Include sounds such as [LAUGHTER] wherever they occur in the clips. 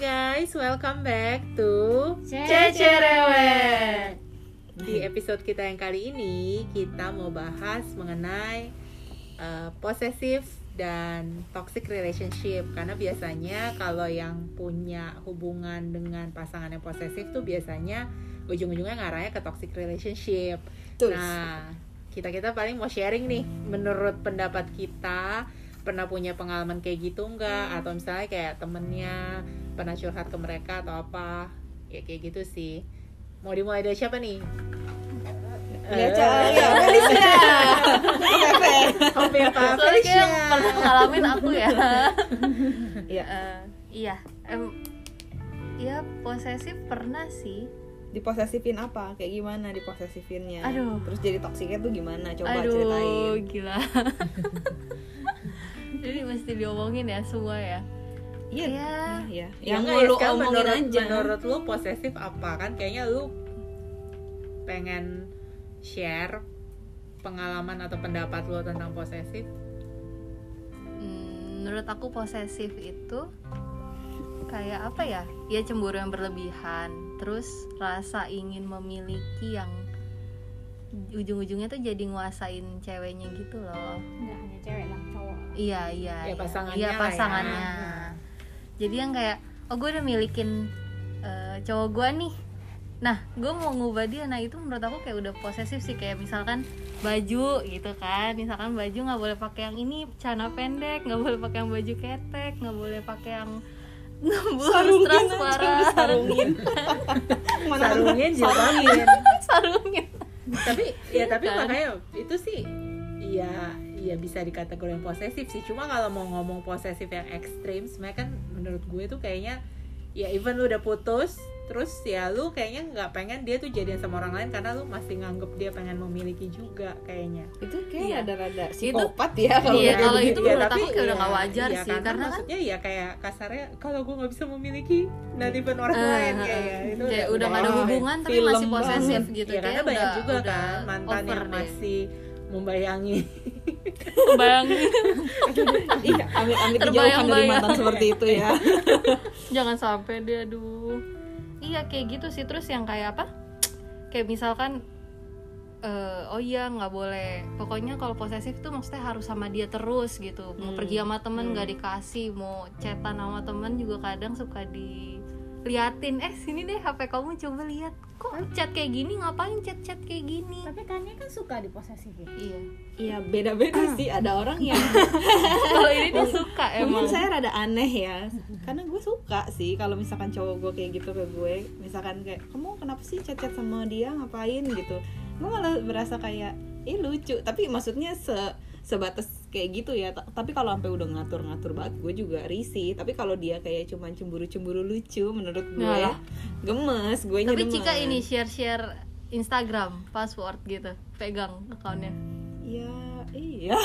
guys, welcome back to Cecerewet. Di episode kita yang kali ini kita mau bahas mengenai uh, possessive dan toxic relationship karena biasanya kalau yang punya hubungan dengan pasangan yang posesif tuh biasanya ujung-ujungnya ngarahnya ke toxic relationship. Terus. Nah, kita-kita paling mau sharing nih menurut pendapat kita pernah punya pengalaman kayak gitu enggak atau misalnya kayak temennya pernah curhat ke mereka atau apa ya kayak gitu sih mau dimulai dari siapa nih Ya, Cak. Ya, Felicia. Pepe. Oke Pak Soalnya kayak Felicia. pernah ngalamin aku ya. [LAUGHS] Iya. Eh, iya, em, iya posesif pernah sih. Diposesifin apa? Kayak gimana diposesifinnya? Aduh. Terus jadi toksiknya tuh gimana? Coba Aduh, ceritain. gila. [LAUGHS] Mesti diomongin ya semua ya. Iya. Iya. Iya. Ya Yang enggak, ya, lu omongin menurut, aja. menurut lu posesif apa kan kayaknya lu pengen share pengalaman atau pendapat lu tentang posesif Hmm, menurut aku posesif itu kayak apa ya? Ya cemburu yang berlebihan, terus rasa ingin memiliki yang ujung-ujungnya tuh jadi nguasain ceweknya gitu loh. nggak hanya cewek lah Iya iya. Ya, iya. pasangannya Iya lah ya. pasangannya. Jadi yang kayak oh gue udah milikin eh, cowok gue nih. Nah gue mau ngubah dia. Nah itu menurut aku kayak udah posesif sih kayak misalkan baju gitu kan. Misalkan baju nggak boleh pakai yang ini celana pendek, nggak boleh pakai yang baju ketek, nggak boleh pakai yang [LAUGHS] Sarungin aja, transparan, sarungin. Mana sarungnya jilbabin sarungin. tapi ya tapi Kan? makanya itu sih ya ya bisa dikategorikan posesif sih cuma kalau mau ngomong posesif yang ekstrim sebenarnya kan menurut gue tuh kayaknya ya even lu udah putus terus ya lu kayaknya nggak pengen dia tuh jadian sama orang lain karena lu masih nganggep dia pengen memiliki juga kayaknya Itu kayak Iya. rada-rada Itu- psikopat ya kalau Iya, kalau begitu. itu Ya, menurut tapi aku kayak udah ya, nggak wajar iya, sih, karena, karena kan- maksudnya ya kayak kasarnya kalau gue nggak bisa memiliki not even orang Eh, lain eh, kayak eh. itu Kayak udah nggak ada hubungan tapi masih posesif banget. gitu ya karena Kayak banyak udah- juga udah kan mantan over yang deh. masih membayangi. Bayangin [LAUGHS] Iya, amit-amit dijauhkan dari mantan seperti itu ya. [LAUGHS] jangan sampai dia aduh. Iya kayak gitu sih. Terus yang kayak apa? Kayak misalkan eh, oh iya nggak boleh. Pokoknya kalau posesif tuh maksudnya harus sama dia terus gitu. Mau Hmm. pergi sama temen nggak dikasih. Mau chatan sama temen juga kadang suka diliatin eh sini deh hp kamu coba lihat. Kok chat kayak gini? Ngapain chat chat kayak gini? Tapi Kanye kan suka diposesifin iya. Iya, beda-beda sih. Ada orang yang [LAUGHS] kalau ini dia suka Mungkin emang. saya rada aneh ya. Karena gue suka sih Kalau misalkan cowok gue kayak gitu ke gue. Misalkan kayak Kamu kenapa sih chat-chat sama dia? Ngapain? gitu. Gue malah berasa kayak Ih lucu. Tapi maksudnya se sebatas kayak gitu ya. Ta- Tapi kalau sampai udah ngatur-ngatur banget Gue juga risih. Tapi kalau dia kayak cuman cemburu-cemburu lucu Menurut gue Yalah. Gemes. Gue tapi Cika ini share share Instagram password gitu. Pegang akunnya Ya iya. [LAUGHS]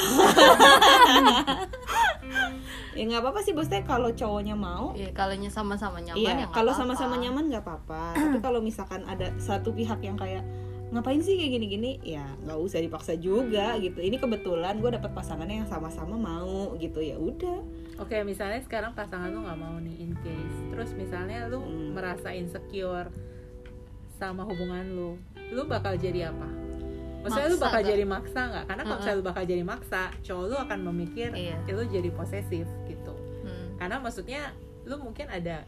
Ya nggak apa-apa sih Bosnya kalau cowoknya mau. Ya kalau sama-sama nyaman Iya, ya kalau sama-sama nyaman nggak apa-apa. Tapi kalau misalkan ada satu pihak yang kayak ngapain sih kayak gini-gini, ya nggak usah dipaksa juga gitu. Ini kebetulan gue dapet pasangannya yang sama-sama mau gitu ya udah. Oke, misalnya sekarang pasangan lu nggak mau nih in case. Terus misalnya lu Hmm. merasa insecure sama hubungan lu, lu bakal jadi apa? Maksudnya lu Maksa bakal nggak? jadi maksa nggak? Karena kalau misalnya lu bakal jadi maksa, cowok lu akan memikir Iya. "Ya, lu jadi posesif gitu. Hmm. Karena maksudnya lu mungkin ada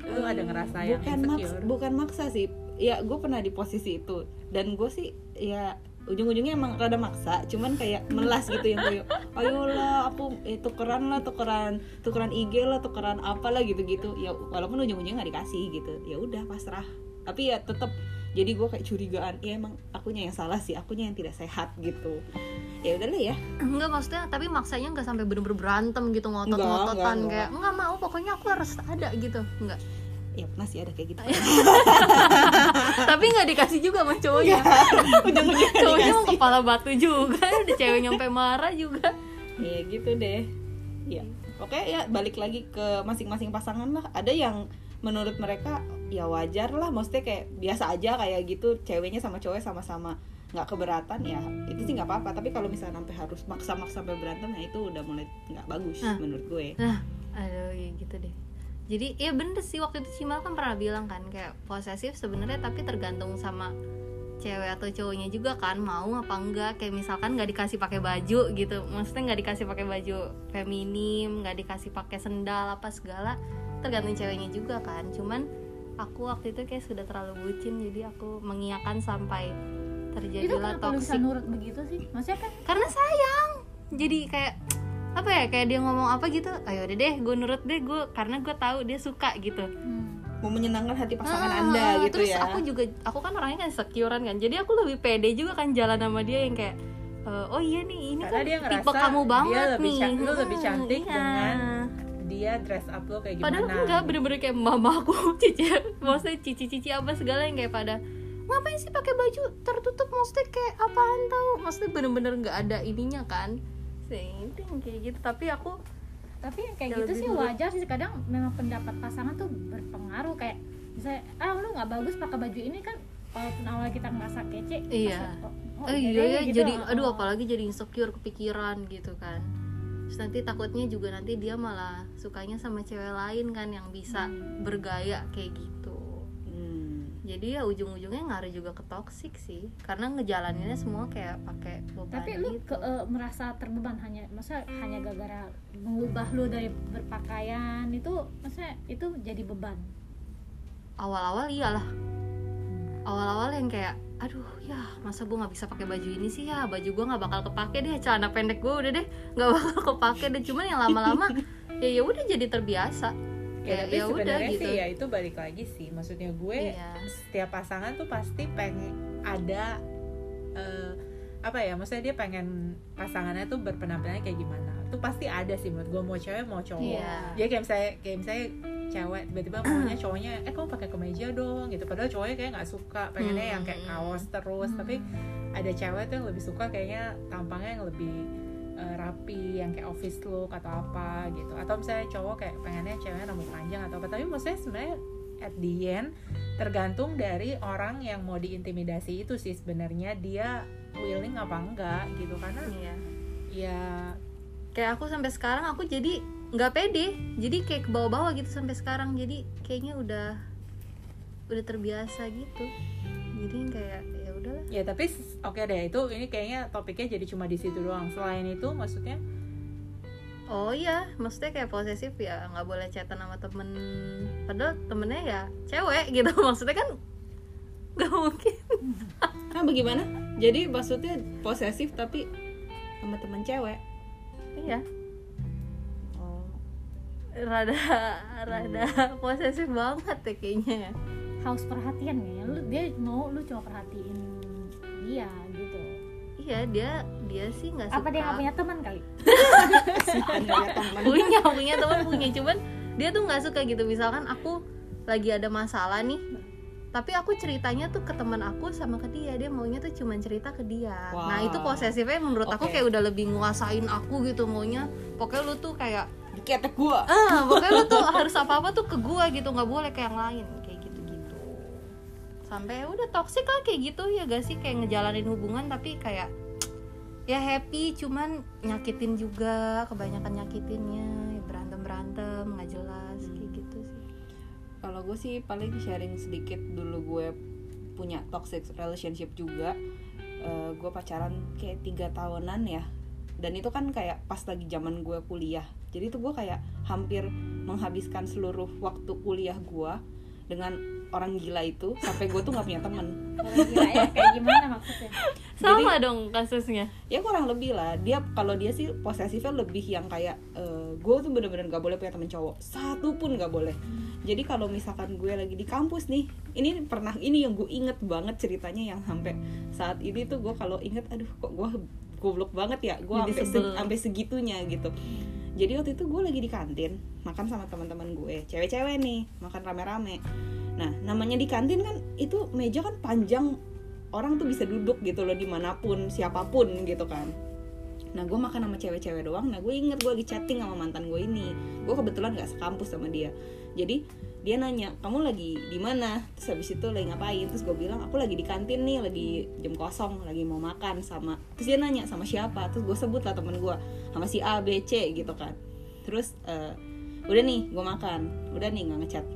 lu ada ngerasa yang bukan maks insecure. bukan maksa sih. Ya gue pernah di posisi itu. Dan gue sih ya ujung-ujungnya emang rada maksa cuman kayak melas gitu yang kayak ayolah aku eh, tukeran lah tukeran tukeran IG lah tukeran apalah gitu-gitu. Ya walaupun ujung-ujungnya nggak dikasih gitu. Ya udah pasrah. Tapi ya tetap jadi gue kayak curigaan ya emang akunya yang salah sih akunya yang tidak sehat gitu. Ya udahlah ya. Enggak maksudnya tapi maksanya nggak sampai bener-bener berantem gitu ngotot-ngototan kayak nggak mau pokoknya aku harus ada gitu. Enggak ya pernah sih ada kayak gitu. [LAUGHS] Tapi nggak dikasih juga sama cowoknya. [LAUGHS] Ujung-ujungnya cowoknya mau kepala batu juga udah cewek nyampe marah juga. Ya gitu deh. Ya oke ya balik lagi ke masing-masing pasangan lah. Ada yang menurut mereka ya wajar lah. Maksudnya kayak biasa aja kayak gitu. Ceweknya sama cowoknya sama-sama nggak keberatan ya itu sih nggak apa-apa. Tapi kalau misalnya sampai harus maksa-maksa sampai berantem ya itu udah mulai nggak bagus Nah. menurut gue. Nah aduh ya gitu deh jadi ya bener sih waktu itu Cimal kan pernah bilang kan kayak posesif sebenarnya tapi tergantung sama cewek atau cowoknya juga kan mau apa enggak. Kayak misalkan nggak dikasih pakai baju gitu maksudnya nggak dikasih pakai baju feminim nggak dikasih pakai sendal apa segala tergantung ceweknya juga kan. Cuman aku waktu itu kayak sudah terlalu bucin jadi aku mengiyakan sampai itu terjadilah bisa toxic nurut begitu sih? Maksudnya kan karena sayang. Jadi kayak apa ya kayak dia ngomong apa gitu ayo deh deh gue nurut deh gue karena gue tahu dia suka gitu. Mau menyenangkan hati pasangan Ah, anda ah, gitu terus ya. aku juga aku kan orangnya kan securean kan jadi aku lebih pede juga kan jalan sama dia yang kayak "Eh, oh iya nih ini Karena kan dia tipe kamu dia banget lebih nih. lu lebih Hmm, cantik iya. dengan dia dress up lo kayak gimana. padahal enggak bener-bener kayak mama aku [LAUGHS] cici maksudnya cici-cici apa segala yang kayak pada ngapain sih pakai baju tertutup maksudnya kayak apaan tau? Maksudnya bener-bener nggak ada ininya kan sih kayak gitu tapi aku tapi yang kayak Ya, gitu sih wajar sih kadang memang pendapat pasangan tuh berpengaruh kayak misalnya ah lu nggak bagus pakai baju ini kan walaupun awal kita ngerasa kece Iya. oh, oh, oh iya iya ya gitu. jadi aduh oh. apalagi jadi insecure kepikiran gitu kan terus nanti takutnya juga nanti dia malah sukanya sama cewek lain kan yang bisa bergaya kayak gitu Hmm. Jadi ya ujung-ujungnya ngaruh juga ke toxic sih. Karena ngejalaninnya semua kayak pakai beban tapi lu gitu. ke, eh, merasa terbeban hanya maksudnya hanya gara-gara mengubah lu dari berpakaian itu maksudnya itu jadi beban? Awal-awal iyalah. Awal-awal yang kayak aduh ya masa gue nggak bisa pakai baju ini sih? Ya baju gue nggak bakal kepake deh celana pendek gue udah deh nggak [LAUGHS] bakal kepake deh. Cuman yang lama-lama ya ya udah jadi terbiasa ya, kayak tapi ya udah sebenarnya gitu. sih ya itu balik lagi sih. Maksudnya gue Iya. setiap pasangan tuh pasti pengen ada eh, apa ya maksudnya dia pengen pasangannya tuh berpenampilannya kayak gimana. Tuh pasti ada sih menurut gue mau cewek mau cowok. Iya. jadi kayak misalnya kayak misalnya cewek tiba-tiba [CLEARS THROAT] maunya cowoknya eh kamu pakai kemeja dong gitu. Padahal cowoknya kayak nggak suka pengennya Hmm, yang kayak hmm, kaos terus. Tapi ada cewek tuh yang lebih suka kayaknya tampangnya yang lebih eh, rapi yang kayak office look atau apa gitu. Atau misalnya cowok kayak pengennya ceweknya rambut panjang atau apa. Tapi maksudnya sebenarnya at the end tergantung dari orang yang mau diintimidasi itu sih sebenarnya dia willing apa enggak gitu. Karena Iya. ya kayak aku sampai sekarang aku jadi nggak pede. Jadi kayak ke bawah-bawah gitu sampai sekarang. Jadi kayaknya udah udah terbiasa gitu. Jadi kayak ya ya tapi oke deh itu ini kayaknya topiknya jadi cuma di situ doang. Selain itu maksudnya? Oh iya maksudnya kayak posesif ya nggak boleh chatan sama temen. Padahal temennya ya cewek gitu [LAUGHS] maksudnya kan nggak mungkin. [LAUGHS] Nah bagaimana? Jadi maksudnya posesif tapi sama teman cewek. iya. Oh. rada rada posesif banget ya kayaknya ya. Haus perhatian kayaknya. Lu dia mau lu cuma perhatiin dia gitu. Iya dia dia sih nggak suka apa dia nggak punya teman kali? [LAUGHS] Punya punya teman punya. Cuman dia tuh nggak suka gitu. Misalkan aku lagi ada masalah nih tapi aku ceritanya tuh ke teman aku sama ke dia. Dia maunya tuh cuman cerita ke dia. Nah Wow. itu posesifnya menurut aku Oke. kayak udah lebih nguasain aku gitu maunya. Pokoknya lu tuh kayak Diketek gua. ah pokoknya lu tuh harus apa apa tuh ke gua gitu. Nggak boleh ke yang lain. kayak sampai udah toxic lah kayak gitu ya gak sih kayak ngejalanin hubungan tapi kayak ya happy cuman nyakitin juga kebanyakan nyakitinnya ya berantem berantem nggak jelas kayak gitu sih Kalau gue sih paling sharing sedikit dulu gue punya toxic relationship juga. Eh, gue pacaran kayak tiga tahunan ya. Dan itu kan kayak pas lagi zaman gue kuliah. Jadi tuh gue kayak hampir menghabiskan seluruh waktu kuliah gue dengan orang gila itu sampai gue tuh nggak punya temen. Orang gila ya kayak gimana maksudnya? [LAUGHS] Sama dong kasusnya. Ya kurang lebih lah. Dia kalau dia sih posesifnya lebih yang kayak gue tuh bener-bener gak boleh punya temen cowok. Satu pun gak boleh. Jadi kalau misalkan gue lagi di kampus nih ini pernah ini yang gue inget banget ceritanya yang sampai saat ini tuh gue kalau inget aduh kok gue goblok banget ya? Gue Jadi sampai se- segitunya gitu. Jadi waktu itu gue lagi di kantin makan sama teman-teman gue. Cewek-cewek nih makan rame-rame nah namanya di kantin kan itu meja kan panjang. Orang tuh bisa duduk gitu loh di mana pun siapa pun gitu kan. Nah gue makan sama cewek-cewek doang. Nah gue inget gue lagi chatting sama mantan gue ini. Gue kebetulan gak sekampus sama dia. Jadi dia nanya kamu lagi di mana? Terus habis itu lagi ngapain? Terus gue bilang aku lagi di kantin nih lagi jam kosong lagi mau makan sama terus dia nanya sama siapa? Terus gue sebut lah temen gue sama si A B C gitu kan. Terus eh, udah nih gue makan. Udah nih nggak ngechat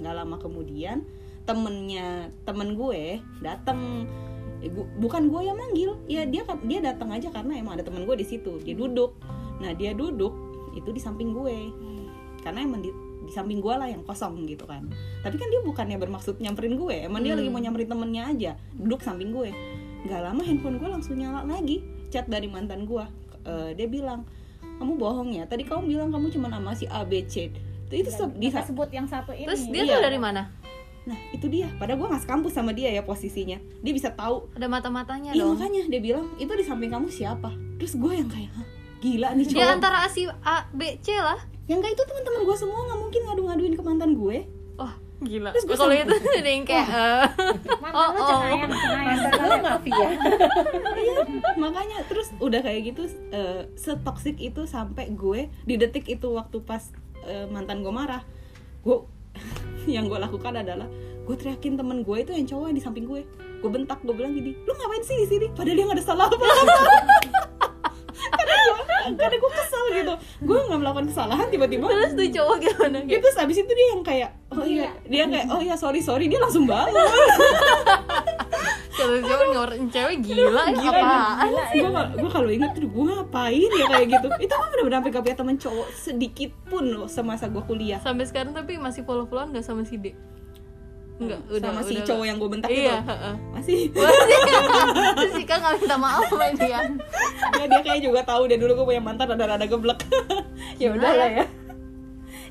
nggak lama kemudian temennya temen gue datang Eh, bukan gue yang manggil ya dia dia datang aja karena emang ada temen gue di situ dia duduk. Nah dia duduk itu di samping gue. Karena emang di, di samping gue lah yang kosong gitu kan. Tapi kan dia bukannya bermaksud nyamperin gue emang dia Hmm. lagi mau nyamperin temennya aja duduk samping gue. Nggak lama handphone gue langsung nyala lagi chat dari mantan gue. Eh, dia bilang kamu bohong ya? Tadi kamu bilang kamu cuma sama si A B C itu itu se- di sebut yang satu ini. Terus dia Iya. tuh dari mana? Nah itu dia. Padahal gue nggak sekampus sama dia ya posisinya. Dia bisa tahu. Ada mata-matanya iya dong. makanya dia bilang itu di samping kamu siapa? Terus gue yang kayak Hah, gila nih dia cowok. antara A, si A B C lah. Yang kayak itu teman-teman gue semua nggak mungkin ngadu-ngaduin ke mantan gue. Wah gila. Terus gua kalau itu ada [LAUGHS] yang kayak eh, Oh, lu oh. cenayang cenayang mafia. iya makanya terus udah kayak gitu eh, setoksik itu sampai gue di detik itu waktu pas eh, mantan gue marah. Gue [LAUGHS] yang gue lakukan adalah gue teriakin temen gue itu yang cowok yang di samping gue. Gue bentak gue bilang gini lu ngapain sih di sini? Padahal dia nggak ada salah apa. [LAUGHS] Karena gue kesel gitu. Gue nggak melakukan kesalahan tiba-tiba terus tuh cowok gimana? Ya, terus abis itu dia yang kayak oh iya dia kayak oh iya sorry sorry dia langsung bangun [LAUGHS] kalau cowok ngeluarin cewek gila, ya Gila, apaan gue gue kalau inget tuh gue ngapain ya kayak gitu. Itu kan bener-bener sampai gak punya temen cowok sedikit pun loh semasa gue kuliah. Sampai sekarang tapi masih follow-followan gak sama si D Enggak, udah sama si udah cowok yang gue bentak iya, itu heeh. masih. [LAUGHS] Masih. Terus si Kak gak minta maaf sama dia. Ya, dia kayak juga tahu deh dulu gue punya mantan rada-rada geblek. [LAUGHS] Ya udah lah ya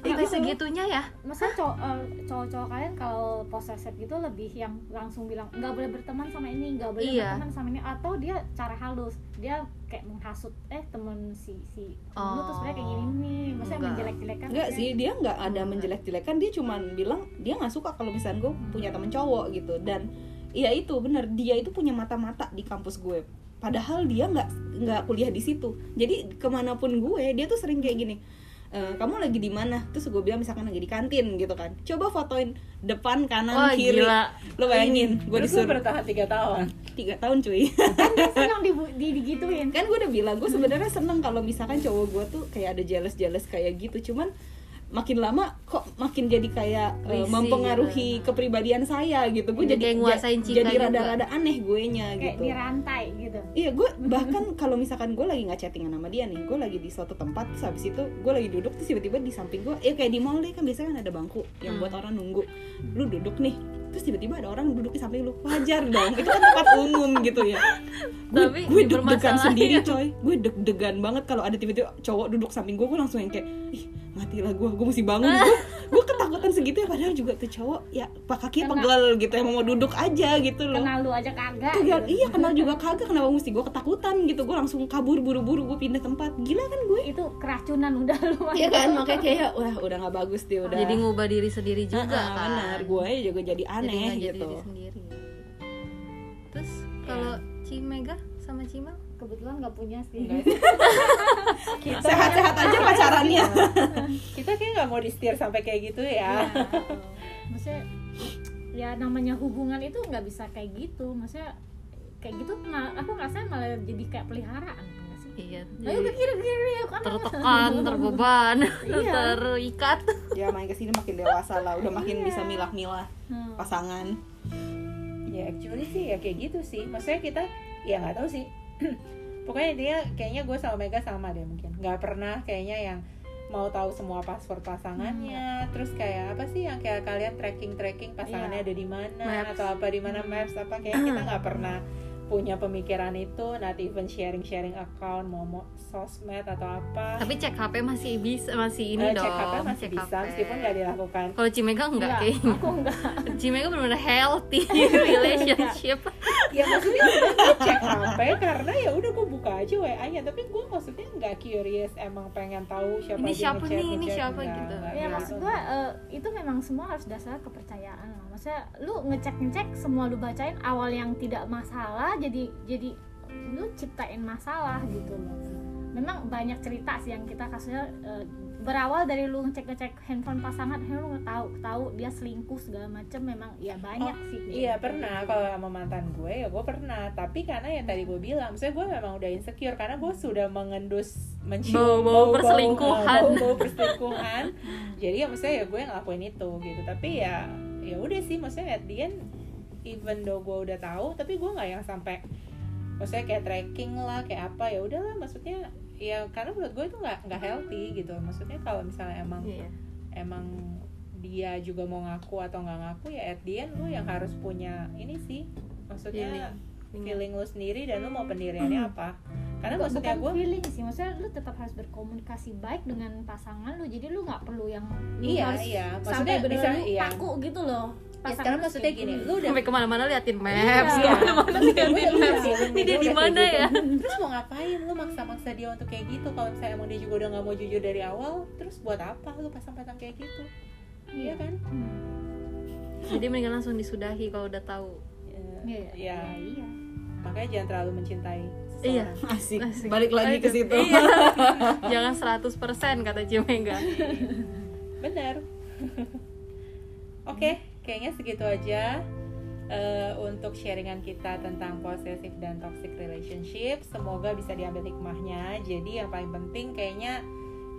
Sampai segitunya ya masa cowok eh, cowok-cowok kalian kalau posesif gitu lebih yang langsung bilang nggak boleh berteman sama ini nggak boleh Iya. berteman sama ini atau dia cara halus dia kayak menghasut eh temen si si temen lu tuh sebenarnya kayak gini nih masa Enggak. menjelek-jelekan Enggak sih, dia nggak ada menjelek-jelekan, dia cuman bilang dia nggak suka kalau misalnya gue punya temen cowok gitu dan iya itu bener dia itu punya mata-mata di kampus gue. Padahal dia nggak nggak kuliah di situ. Jadi ke mana pun gue dia tuh sering kayak gini. "Eh, kamu lagi di mana? Terus gue bilang misalkan lagi di kantin gitu kan. Coba fotoin depan kanan Wah kiri. gila Lo bayangin, gue disuruh bertahan 3 tahun. tiga tahun cuy. dia senang [LAUGHS] di, di, digituin kan gue udah bilang gue sebenarnya seneng kalau misalkan cowok gue tuh kayak ada jealous jealous kayak gitu cuman makin lama kok makin jadi kayak eh, Risih mempengaruhi gitu. kepribadian saya gitu gue Jadi jadi kayak nguasain jadi rada-rada aneh gue nya kayak gitu dirantai gitu iya gue bahkan kalau misalkan gue lagi nggak chattingan sama dia nih gue lagi di suatu tempat terus habis itu gue lagi duduk terus tiba-tiba di samping gue ya kayak di mall deh kan biasanya kan ada bangku yang Hmm. buat orang nunggu. Lu duduk nih terus tiba-tiba ada orang duduk di samping lu. Wajar dong itu kan tempat umum gitu ya. Gue Tapi gue deg-degan sendiri coy. Gue deg-degan banget kalau ada tiba-tiba cowok duduk samping gue gue langsung yang kayak ih matilah gue gue mesti bangun. Gue [LAUGHS] gue ketakutan segitu ya padahal juga tuh cowok ya pak kakinya Kena- pegel gitu emang mau duduk aja gitu loh. Kenal lu aja kagak Kagak, gitu. iya kenal juga [LAUGHS] kagak kenapa mesti gue ketakutan gitu? Gue langsung kabur buru-buru gue pindah tempat. Gila kan gue itu keracunan udah lu Iya kan makanya kayak wah udah nggak bagus deh udah. Jadi ngubah diri sendiri juga ah, kan. benar gue juga jadi Jadi aneh jadi gitu. diri sendiri. Terus kalau Cimega sama Cimel kebetulan nggak punya sih. [LAUGHS] Kita sehat-sehat aja pacarannya. [LAUGHS] Kita kayak nggak mau disetir sampai kayak gitu ya. ya, maksudnya ya namanya hubungan itu nggak bisa kayak gitu. Maksudnya kayak gitu mal- aku ngerasa malah jadi kayak peliharaan sih? Iya. Ayo ke kiri ke kiri ayo kanan. Tertekan, [LAUGHS] terbeban, Iya. terikat. Ya main ke sini makin dewasa lah. Udah makin bisa milah-milah Hmm. pasangan. Ya actually sih ya kayak gitu sih. Maksudnya kita ya nggak tahu sih. [CLEARS THROAT] Pokoknya dia kayaknya gue sama Mega sama deh mungkin. Nggak pernah kayaknya yang mau tahu semua password pasangannya. Terus kayak apa sih yang kayak kalian tracking tracking pasangannya Iya. ada di mana atau apa di mana maps apa kayak kita nggak [CLEARS THROAT] pernah punya pemikiran itu, not even sharing sharing account, mau mau sosmed atau apa. Tapi cek HP masih bisa, masih ini Eh, dong cek HP masih cek bisa HP. meskipun nggak dilakukan. Kalau Cimega enggak Enggak, kayaknya aku enggak Cimega [LAUGHS] benar-benar healthy [LAUGHS] relationship ya maksudnya gue cek HP karena ya udah gue buka aja WA nya tapi gue maksudnya nggak curious emang pengen tahu siapa Ini siapa nih, ini siapa gitu. ya gitu. maksud gua eh, itu memang semua harus dasar kepercayaan maksudnya lu ngecek ngecek semua lu bacain awal yang tidak masalah jadi jadi lu ciptain masalah gitu loh. Memang banyak cerita sih yang kita kasusnya eh, berawal dari lu ngecek ngecek handphone pasangan akhirnya lu nggak tahu tahu dia selingkuh segala macem memang ya banyak Oh, sih. Iya pernah. Kalau sama mantan gue ya gue pernah. Tapi karena yang tadi gue bilang saya gue memang udah insecure karena gue sudah mengendus mencium Bau-bau perselingkuhan. bau, bau perselingkuhan. [LAUGHS] Jadi ya maksudnya ya gue ngelakuin itu gitu. Tapi ya ya udah sih maksudnya at the end even though gue udah tahu tapi gue nggak yang sampai maksudnya kayak tracking lah kayak apa ya udahlah maksudnya ya karena menurut gue itu nggak nggak healthy gitu. Maksudnya kalau misalnya emang Iya. emang dia juga mau ngaku atau nggak ngaku ya at the end lu yang harus punya ini sih. Maksudnya feeling, lu sendiri dan lu mau pendiriannya [CLEARS THROAT] apa karena Bukan- maksudnya bukan gue feeling sih maksudnya lu tetap harus berkomunikasi baik dengan pasangan lu jadi lu nggak perlu yang lu Iya, harus iya. sampai Maksudnya benar bisa- lu iya. kaku gitu loh. Ya sekarang maksudnya gini lu udah sampai ke mana-mana liatin maps Iya. ke mana-mana liatin maps. ini dia di mana ya? Terus mau ngapain? Lu maksa-maksa dia untuk kayak gitu. Kalau misalnya emang dia juga udah nggak mau jujur dari awal terus buat apa lu pasang-pasang kayak gitu? Iya kan? Hmm. jadi mendingan langsung disudahi kalau udah tahu. Ya, Iya, ya, iya. Makanya jangan terlalu mencintai Iya. seseorang. asik. Asik. balik lagi ke situ Iya. [LAUGHS] jangan 100% kata Cimengga benar [LAUGHS] oke kayaknya segitu aja eh, untuk sharingan kita tentang possessive dan toxic relationship semoga bisa diambil hikmahnya jadi yang paling penting kayaknya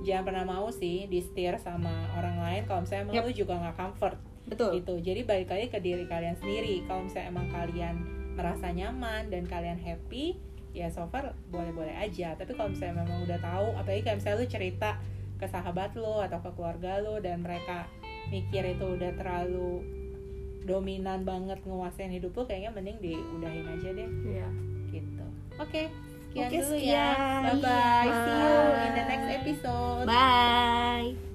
jangan pernah mau sih di steer sama orang lain kalau misalnya emang Yap. lu juga nggak comfort betul gitu jadi balik lagi ke diri kalian sendiri kalau misalnya emang kalian merasa nyaman dan kalian happy ya so far boleh-boleh aja. Tapi kalau misalnya memang udah tahu apalagi kayak misalnya lu cerita ke sahabat lo atau ke keluarga lo dan mereka mikir itu udah terlalu dominan banget nguasain hidup lo kayaknya mending diudahin aja deh. Iya. gitu. Oke sekian Oke, dulu ya. sekian. bye bye see you in the next episode. Bye